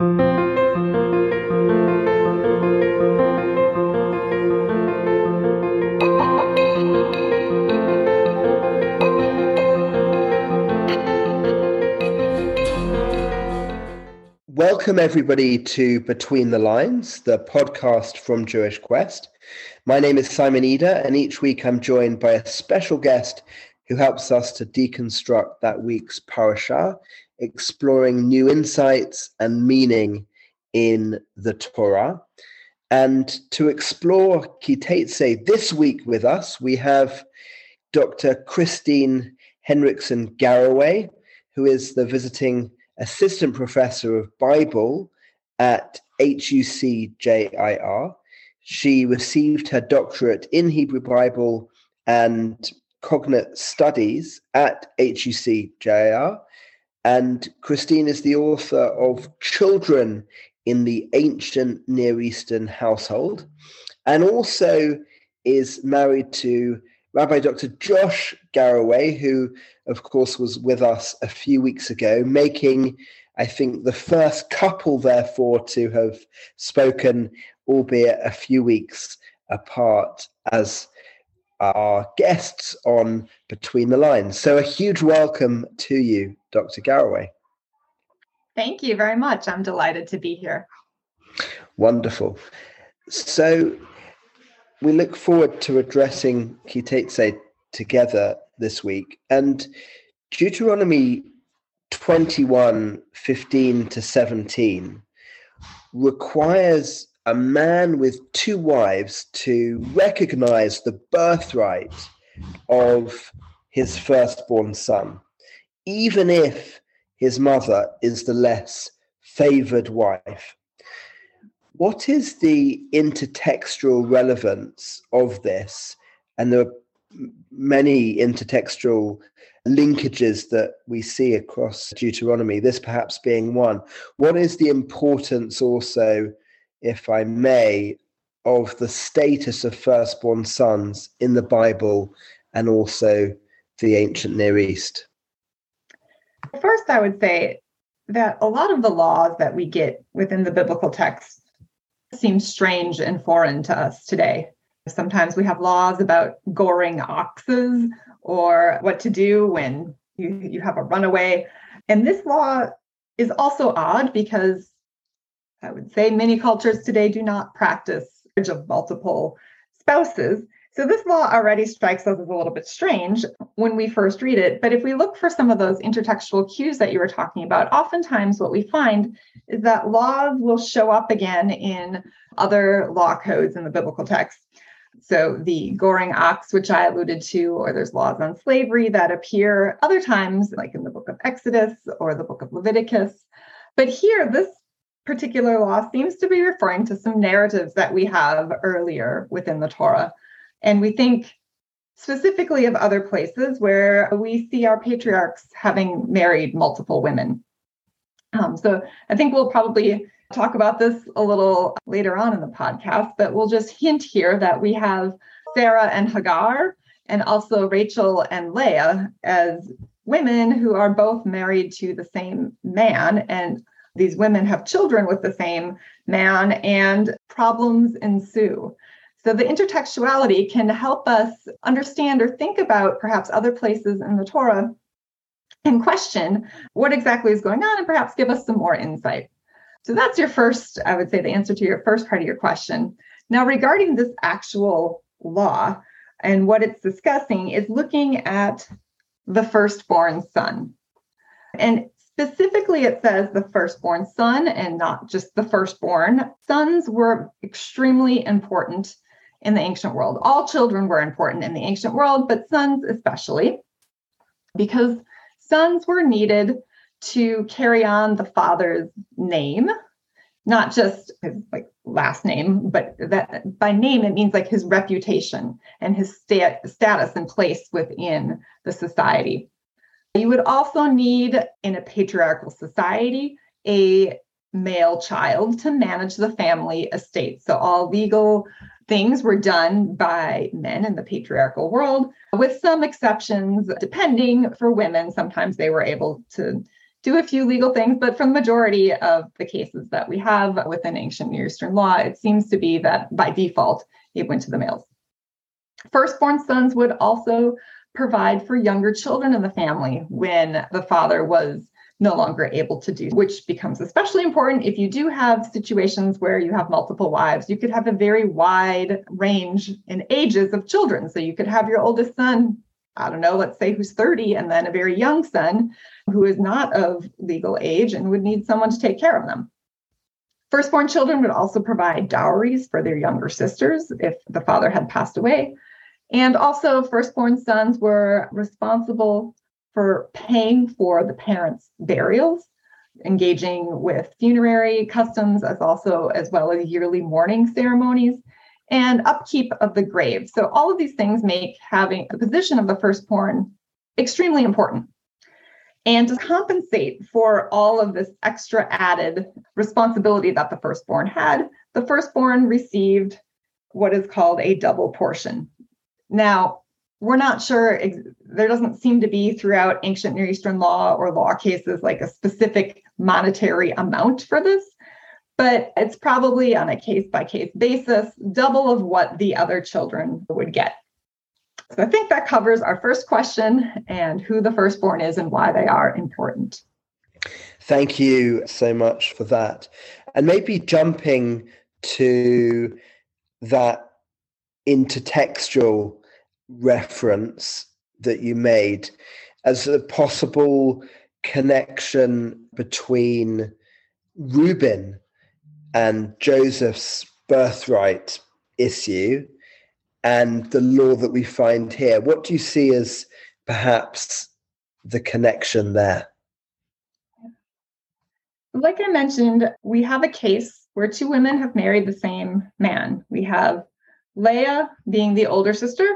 Welcome, everybody, to Between the Lines, the podcast from Jewish Quest. My name is Simon Eder, and each week I'm joined by a special guest who helps us to deconstruct that week's parasha, exploring new insights and meaning in the Torah. And to explore Ki Teitzei this week with us, we have Dr. Kristine Henriksen Garroway, who is the visiting assistant professor of Bible at HUCJIR. She received her doctorate in Hebrew Bible and cognate studies at HUCJIR. And Kristine is the author of Children in the Ancient Near Eastern Household, and also is married to Rabbi Dr. Josh Garroway, who, of course, was with us a few weeks ago, making, I think, the first couple, therefore, to have spoken, albeit a few weeks apart, as our guests on Between the Lines. So, a huge welcome to you, Dr. Garroway. Thank you very much. I'm delighted to be here. Wonderful. So, we look forward to addressing Ki Teitzei together this week. And Deuteronomy 21 15 to 17 requires a man with two wives to recognize the birthright of his firstborn son, even if his mother is the less favored wife what is the intertextual relevance of this? And there are many intertextual linkages that we see across Deuteronomy, this perhaps being one. What is the importance also, if I may, of the status of firstborn sons in the Bible and also the ancient Near East? First, I would say that a lot of the laws that we get within the biblical text seem strange and foreign to us today. Sometimes we have laws about goring oxes or what to do when you, you have a runaway. And this law is also odd because I would say many cultures today do not practice of multiple spouses. So this law already strikes us as a little bit strange when we first read it. But if we look for some of those intertextual cues that you were talking about, oftentimes what we find is that laws will show up again in other law codes in the biblical text. So the goring ox, which I alluded to, or there's laws on slavery that appear other times, like in the book of Exodus or the book of Leviticus. But here, this particular law seems to be referring to some narratives that we have earlier within the Torah. And we think specifically of other places where we see our patriarchs having married multiple women. Um, so I think we'll probably talk about this a little later on in the podcast, but we'll just hint here that we have Sarah and Hagar, and also Rachel and Leah as women who are both married to the same man. And these women have children with the same man, and problems ensue. So the intertextuality can help us understand or think about perhaps other places in the Torah and question what exactly is going on and perhaps give us some more insight. So that's your first, I would say, the answer to your first part of your question. Now, regarding this actual law and what it's discussing is looking at the firstborn son. And specifically, it says the firstborn son and not just the firstborn. Sons were extremely important in the ancient world. All children were important in the ancient world, but sons especially, because sons were needed to carry on the father's name, not just his like last name, but that by name it means like his reputation and his stat- status and place within the society. You would also need in a patriarchal society a male child to manage the family estate. So all legal things were done by men in the patriarchal world, with some exceptions, depending for women. Sometimes they were able to do a few legal things, but for the majority of the cases that we have within ancient Near Eastern law, it seems to be that by default, it went to the males. Firstborn sons would also provide for younger children in the family when the father was no longer able to do, which becomes especially important if you do have situations where you have multiple wives. You could have a very wide range in ages of children. So you could have your oldest son, I don't know, let's say who's 30, and then a very young son who is not of legal age and would need someone to take care of them. Firstborn children would also provide dowries for their younger sisters if the father had passed away. And also, firstborn sons were responsible for paying for the parents' burials, engaging with funerary customs, as also as well as yearly mourning ceremonies, and upkeep of the grave. So all of these things make having the position of the firstborn extremely important. And to compensate for all of this extra added responsibility that the firstborn had, the firstborn received what is called a double portion. Now, we're not sure, there doesn't seem to be throughout ancient Near Eastern law or law cases like a specific monetary amount for this, but it's probably on a case by case basis, double of what the other children would get. So I think that covers our first question and who the firstborn is and why they are important. Thank you so much for that. And maybe jumping to that intertextual reference that you made as a possible connection between Reuben and Joseph's birthright issue and the law that we find here. What do you see as perhaps the connection there? Like I mentioned, we have a case where two women have married the same man. We have Leah being the older sister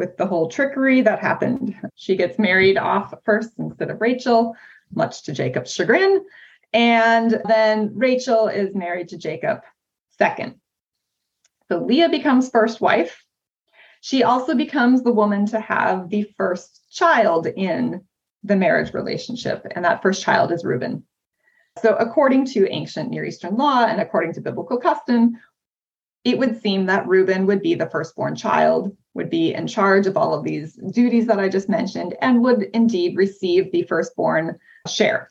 with the whole trickery that happened. She gets married off first instead of Rachel, much to Jacob's chagrin. And then Rachel is married to Jacob second. So Leah becomes first wife. She also becomes the woman to have the first child in the marriage relationship, and that first child is Reuben. So, according to ancient Near Eastern law and according to biblical custom, it would seem that Reuben would be the firstborn child, would be in charge of all of these duties that I just mentioned, and would indeed receive the firstborn share.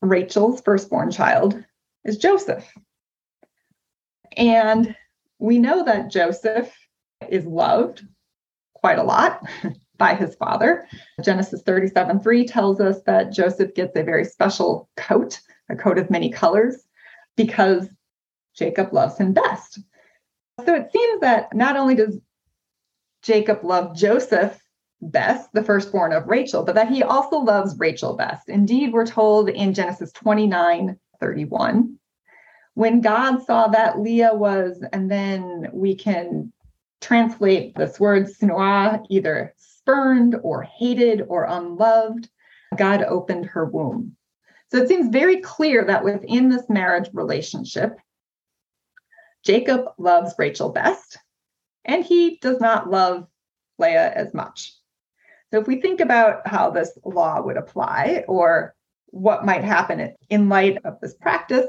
Rachel's firstborn child is Joseph. And we know that Joseph is loved quite a lot by his father. Genesis 37 3 tells us that Joseph gets a very special coat, a coat of many colors, because Jacob loves him best. So it seems that not only does Jacob love Joseph best, the firstborn of Rachel, but that he also loves Rachel best. Indeed, we're told in Genesis 29 31, when God saw that Leah was, and then we can translate this word sinua, either spurned or hated or unloved, God opened her womb. So it seems very clear that within this marriage relationship, Jacob loves Rachel best, and he does not love Leah as much. So, if we think about how this law would apply or what might happen in light of this practice,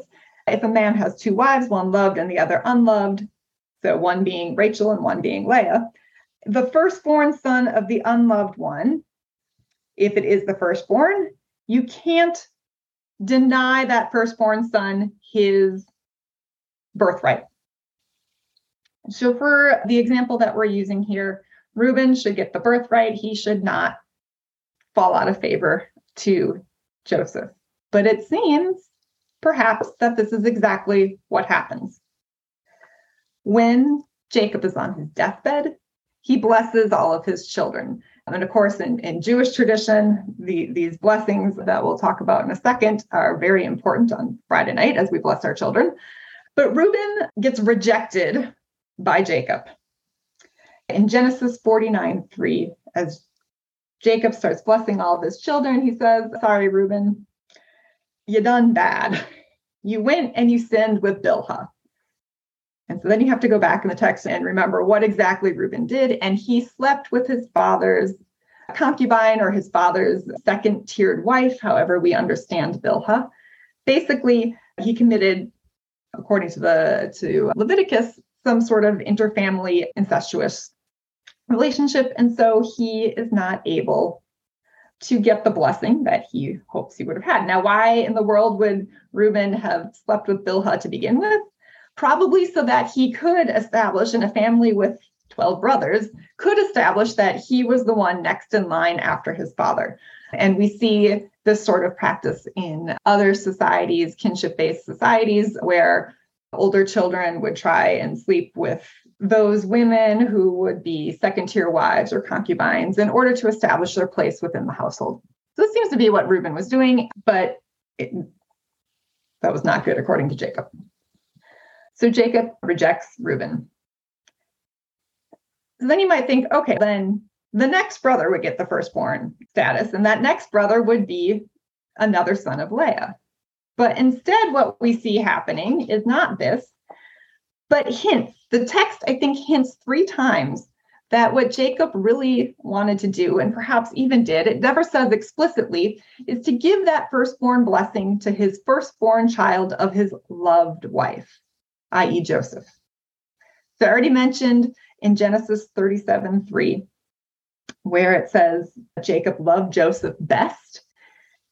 if a man has two wives, one loved and the other unloved, so one being Rachel and one being Leah, the firstborn son of the unloved one, if it is the firstborn, you can't deny that firstborn son his birthright. So, for the example that we're using here, Reuben should get the birthright. He should not fall out of favor to Joseph. But it seems perhaps that this is exactly what happens. When Jacob is on his deathbed, he blesses all of his children. And of course, in, in Jewish tradition, the, these blessings that we'll talk about in a second are very important on Friday night as we bless our children. But Reuben gets rejected by Jacob. In Genesis 49 3, as Jacob starts blessing all of his children, he says, Sorry, Reuben, you done bad. You went and you sinned with Bilhah. And so then you have to go back in the text and remember what exactly Reuben did. And he slept with his father's concubine or his father's second tiered wife, however, we understand Bilhah. Basically, he committed, according to the to Leviticus, some sort of interfamily incestuous relationship. And so he is not able to get the blessing that he hopes he would have had. Now, why in the world would Reuben have slept with Bilhah to begin with? Probably so that he could establish in a family with 12 brothers, could establish that he was the one next in line after his father. And we see this sort of practice in other societies, kinship based societies, where older children would try and sleep with those women who would be second tier wives or concubines in order to establish their place within the household. So this seems to be what Reuben was doing, but it, that was not good according to Jacob. So Jacob rejects Reuben. So then you might think, okay, then the next brother would get the firstborn status, and that next brother would be another son of Leah. But instead, what we see happening is not this, but hints. The text, I think, hints three times that what Jacob really wanted to do, and perhaps even did, it never says explicitly, is to give that firstborn blessing to his firstborn child of his loved wife, i.e., Joseph. So I already mentioned in Genesis 37 3, where it says Jacob loved Joseph best,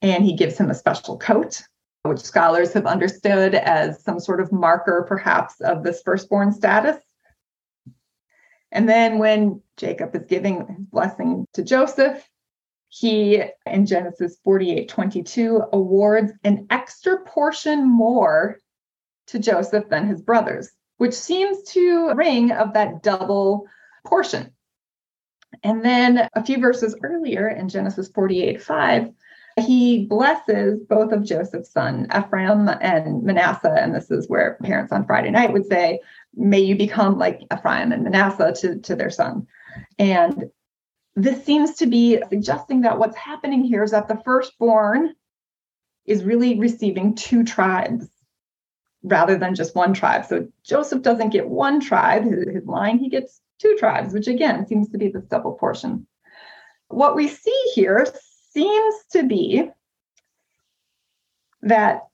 and he gives him a special coat which scholars have understood as some sort of marker, perhaps, of this firstborn status. And then when Jacob is giving his blessing to Joseph, he, in Genesis 48 22, awards an extra portion more to Joseph than his brothers, which seems to ring of that double portion. And then a few verses earlier in Genesis 48 5, he blesses both of Joseph's son, Ephraim and Manasseh. And this is where parents on Friday night would say, May you become like Ephraim and Manasseh to, to their son. And this seems to be suggesting that what's happening here is that the firstborn is really receiving two tribes rather than just one tribe. So Joseph doesn't get one tribe, his, his line, he gets two tribes, which again seems to be this double portion. What we see here seems to be that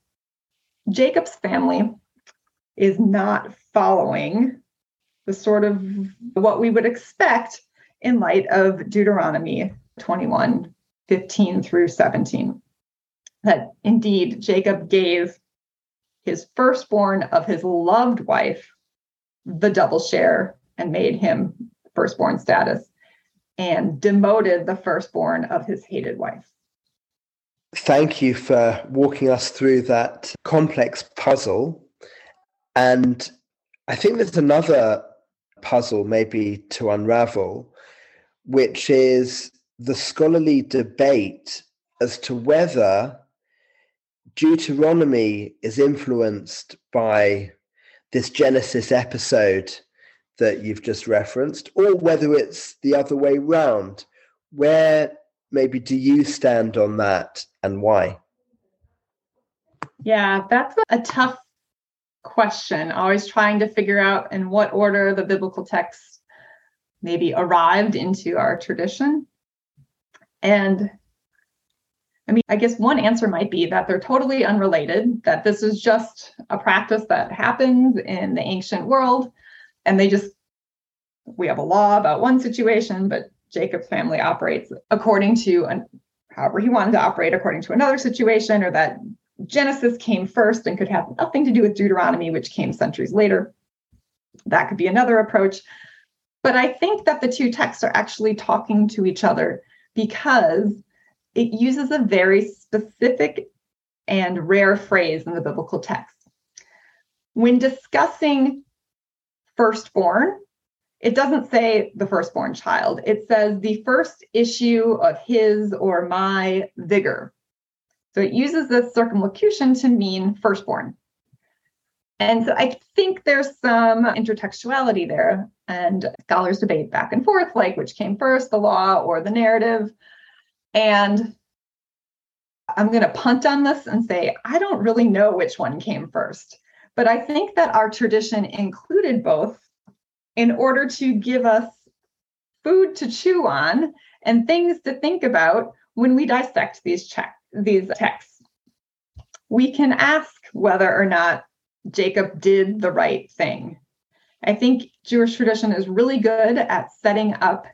Jacob's family is not following the sort of what we would expect in light of Deuteronomy 21 15 through 17. That indeed Jacob gave his firstborn of his loved wife the double share and made him firstborn status and demoted the firstborn of his hated wife. Thank you for walking us through that complex puzzle. And I think there's another puzzle maybe to unravel, which is the scholarly debate as to whether Deuteronomy is influenced by this Genesis episode that you've just referenced, or whether it's the other way round. Where maybe do you stand on that and why? Yeah, that's a tough question. Always trying to figure out in what order the biblical text maybe arrived into our tradition. And I mean, I guess one answer might be that they're totally unrelated, that this is just a practice that happens in the ancient world and they just we have a law about one situation, but Jacob's family operates according to an, however he wanted to operate according to another situation, or that Genesis came first and could have nothing to do with Deuteronomy, which came centuries later. That could be another approach. But I think that the two texts are actually talking to each other because it uses a very specific and rare phrase in the biblical text. When discussing firstborn, it doesn't say the firstborn child. It says the first issue of his or my vigor. So it uses this circumlocution to mean firstborn. And so I think there's some intertextuality there, and scholars debate back and forth, like which came first, the law or the narrative. And I'm going to punt on this and say, I don't really know which one came first. But I think that our tradition included both in order to give us food to chew on and things to think about when we dissect these check these texts. We can ask whether or not Jacob did the right thing. I think Jewish tradition is really good at setting up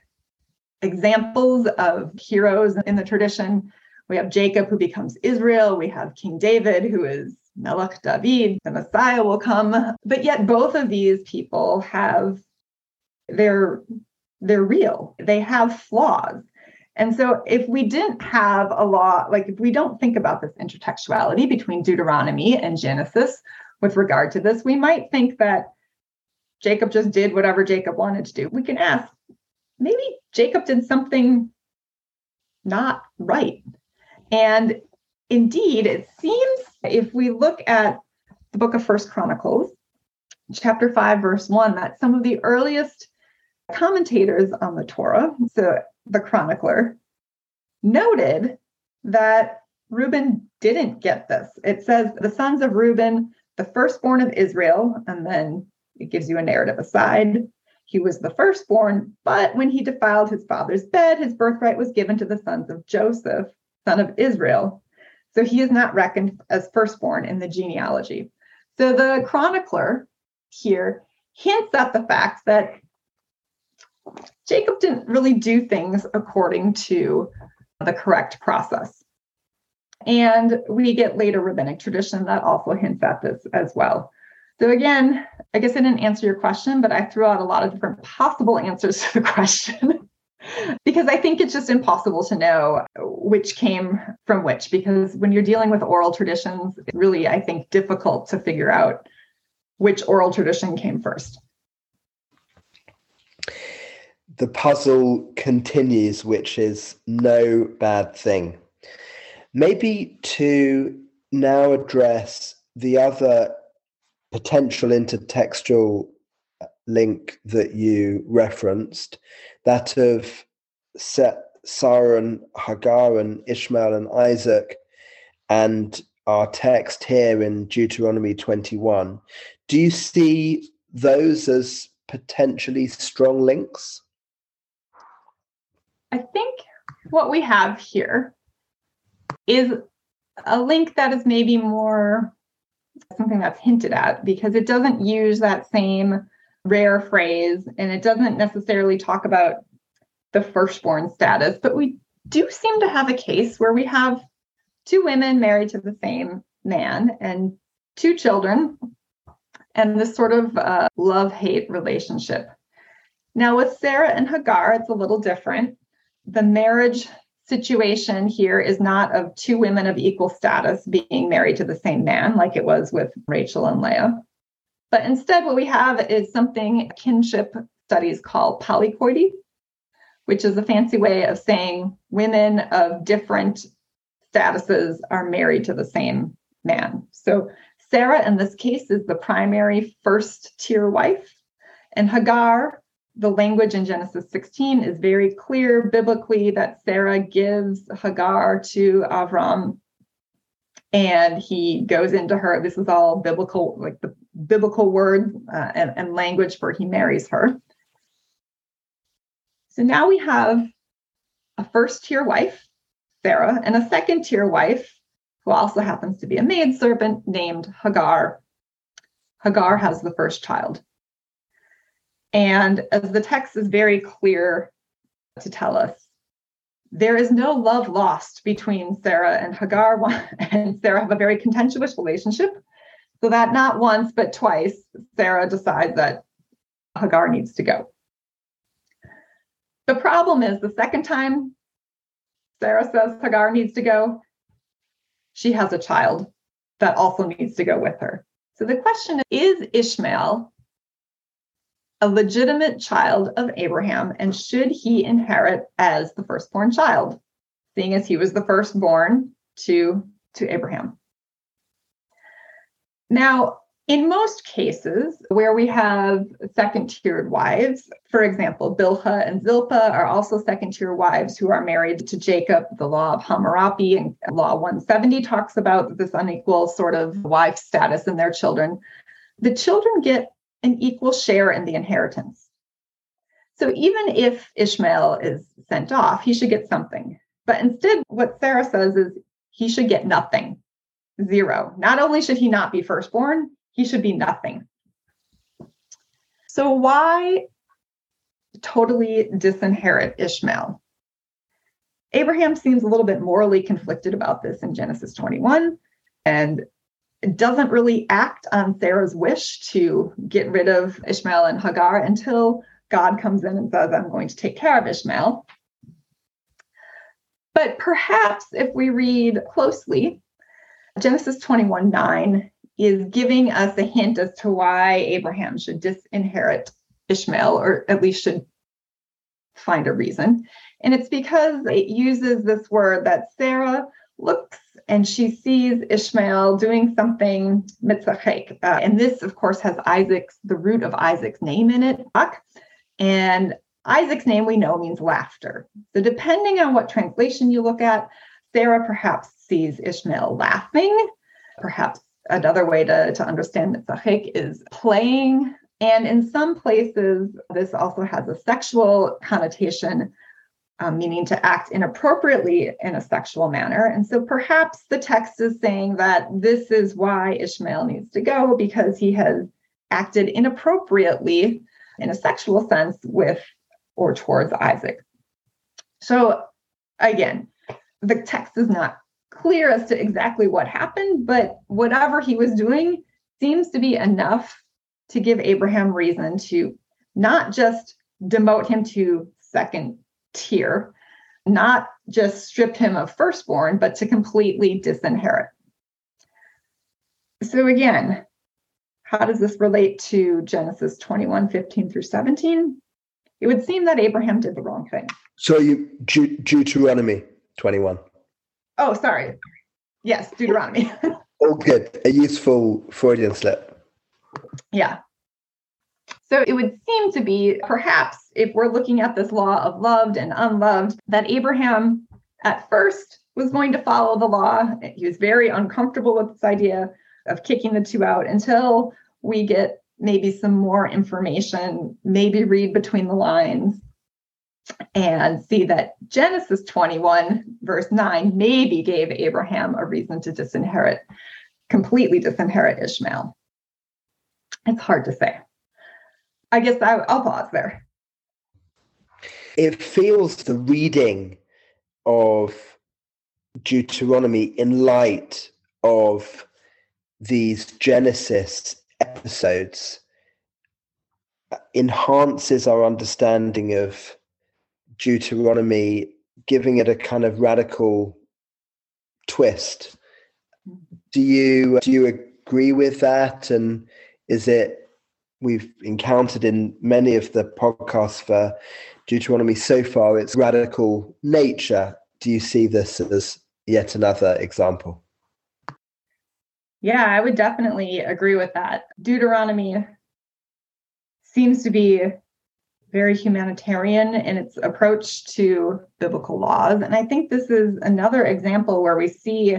examples of heroes in the tradition. We have Jacob who becomes Israel. We have King David who is Melech David. The Messiah will come. But yet both of these people have they're they're real. They have flaws. And so if we didn't have a law, like if we don't think about this intertextuality between Deuteronomy and Genesis with regard to this, we might think that Jacob just did whatever Jacob wanted to do. We can ask, maybe Jacob did something not right. And indeed, it seems if we look at the book of First Chronicles, chapter 5, verse 1, that some of the earliest commentators on the Torah, so the chronicler, noted that Reuben didn't get this. It says the sons of Reuben, the firstborn of Israel, and then it gives you a narrative aside. He was the firstborn, but when he defiled his father's bed, his birthright was given to the sons of Joseph, son of Israel. So he is not reckoned as firstborn in the genealogy. So the chronicler here hints at the fact that Jacob didn't really do things according to the correct process. And we get later rabbinic tradition that also hints at this as well. So, again, I guess I didn't answer your question, but I threw out a lot of different possible answers to the question because I think it's just impossible to know which came from which. Because when you're dealing with oral traditions, it's really, I think, difficult to figure out which oral tradition came first the puzzle continues, which is no bad thing. Maybe to now address the other potential intertextual link that you referenced, that of Sarah and Hagar and Ishmael and Isaac, and our text here in Deuteronomy 21. Do you see those as potentially strong links? I think what we have here is a link that is maybe more something that's hinted at because it doesn't use that same rare phrase and it doesn't necessarily talk about the firstborn status, but we do seem to have a case where we have two women married to the same man and two children and this sort of uh, love hate relationship. Now, with Sarah and Hagar, it's a little different the marriage situation here is not of two women of equal status being married to the same man, like it was with Rachel and Leah. But instead, what we have is something kinship studies call polycoity, which is a fancy way of saying women of different statuses are married to the same man. So Sarah, in this case, is the primary first tier wife, and Hagar the language in Genesis 16 is very clear biblically that Sarah gives Hagar to Avram and he goes into her. This is all biblical, like the biblical word uh, and, and language for he marries her. So now we have a first tier wife, Sarah, and a second tier wife who also happens to be a maidservant named Hagar. Hagar has the first child. And as the text is very clear to tell us, there is no love lost between Sarah and Hagar, and Sarah have a very contentious relationship. So that not once, but twice, Sarah decides that Hagar needs to go. The problem is the second time Sarah says Hagar needs to go, she has a child that also needs to go with her. So the question is, is Ishmael a legitimate child of Abraham, and should he inherit as the firstborn child, seeing as he was the firstborn to, to Abraham? Now, in most cases where we have second tiered wives, for example, Bilhah and Zilpah are also second tier wives who are married to Jacob. The law of Hammurabi and law 170 talks about this unequal sort of wife status in their children. The children get an equal share in the inheritance. So even if Ishmael is sent off, he should get something. But instead, what Sarah says is he should get nothing, zero. Not only should he not be firstborn, he should be nothing. So, why totally disinherit Ishmael? Abraham seems a little bit morally conflicted about this in Genesis 21 and doesn't really act on Sarah's wish to get rid of Ishmael and Hagar until God comes in and says, I'm going to take care of Ishmael. But perhaps if we read closely, Genesis 21 9 is giving us a hint as to why Abraham should disinherit Ishmael, or at least should find a reason. And it's because it uses this word that Sarah looks and she sees Ishmael doing something mitzachek. Uh, and this, of course, has Isaac's, the root of Isaac's name in it. And Isaac's name we know means laughter. So depending on what translation you look at, Sarah perhaps sees Ishmael laughing. Perhaps another way to, to understand mitzachek is playing. And in some places, this also has a sexual connotation, um, meaning to act inappropriately in a sexual manner. And so perhaps the text is saying that this is why Ishmael needs to go because he has acted inappropriately in a sexual sense with or towards Isaac. So again, the text is not clear as to exactly what happened, but whatever he was doing seems to be enough to give Abraham reason to not just demote him to second tier, not just strip him of firstborn, but to completely disinherit. So again, how does this relate to Genesis 21 15 through 17? It would seem that Abraham did the wrong thing. So you De- Deuteronomy 21. Oh, sorry. Yes, Deuteronomy. oh, good. A useful Freudian slip. Yeah. So it would seem to be perhaps if we're looking at this law of loved and unloved, that Abraham at first was going to follow the law. He was very uncomfortable with this idea of kicking the two out until we get maybe some more information, maybe read between the lines and see that Genesis 21, verse 9, maybe gave Abraham a reason to disinherit, completely disinherit Ishmael. It's hard to say. I guess I, will pause there. It feels the reading of Deuteronomy in light of these Genesis episodes enhances our understanding of Deuteronomy, giving it a kind of radical twist. Mm-hmm. Do you do you agree with that? And is it we've encountered in many of the podcasts for Deuteronomy so far its radical nature? Do you see this as yet another example? Yeah, I would definitely agree with that. Deuteronomy seems to be very humanitarian in its approach to biblical laws. And I think this is another example where we see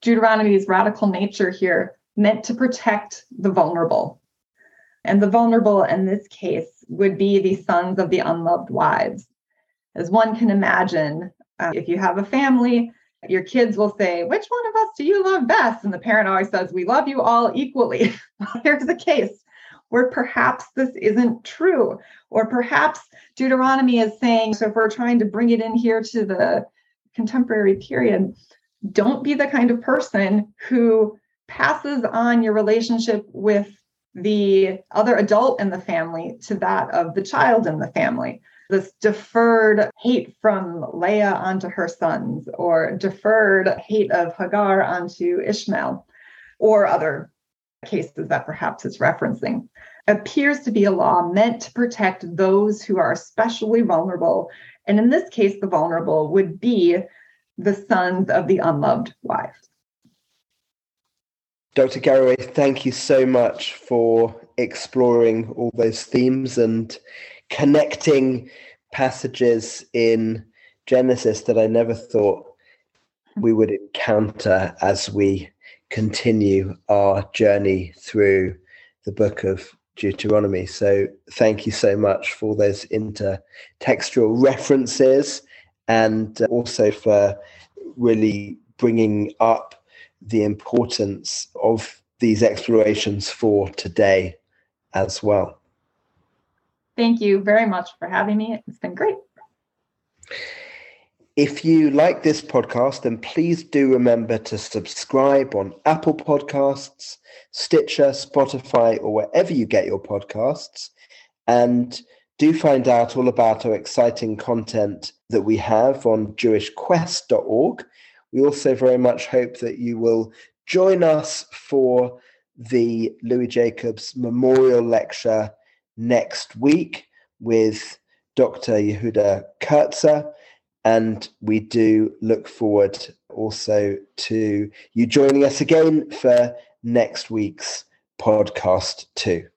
Deuteronomy's radical nature here meant to protect the vulnerable. And the vulnerable in this case would be the sons of the unloved wives. As one can imagine, uh, if you have a family your kids will say, Which one of us do you love best? And the parent always says, We love you all equally. Here's the case where perhaps this isn't true, or perhaps Deuteronomy is saying, so if we're trying to bring it in here to the contemporary period, don't be the kind of person who passes on your relationship with the other adult in the family to that of the child in the family. This deferred hate from Leah onto her sons, or deferred hate of Hagar onto Ishmael, or other cases that perhaps it's referencing, appears to be a law meant to protect those who are especially vulnerable. And in this case, the vulnerable would be the sons of the unloved wife. Dr. Garroway, thank you so much for exploring all those themes and connecting passages in Genesis that I never thought we would encounter as we continue our journey through the book of Deuteronomy. So thank you so much for those intertextual references and uh, also for really bringing up the importance of these explorations for today as well. Thank you very much for having me. It's been great. If you like this podcast, then please do remember to subscribe on Apple Podcasts, Stitcher, Spotify, or wherever you get your podcasts. And do find out all about our exciting content that we have on jewishquest.org. We also very much hope that you will join us for the Louis Jacobs Memorial Lecture next week with Dr. Yehuda Kurtzer. And we do look forward also to you joining us again for next week's podcast, too.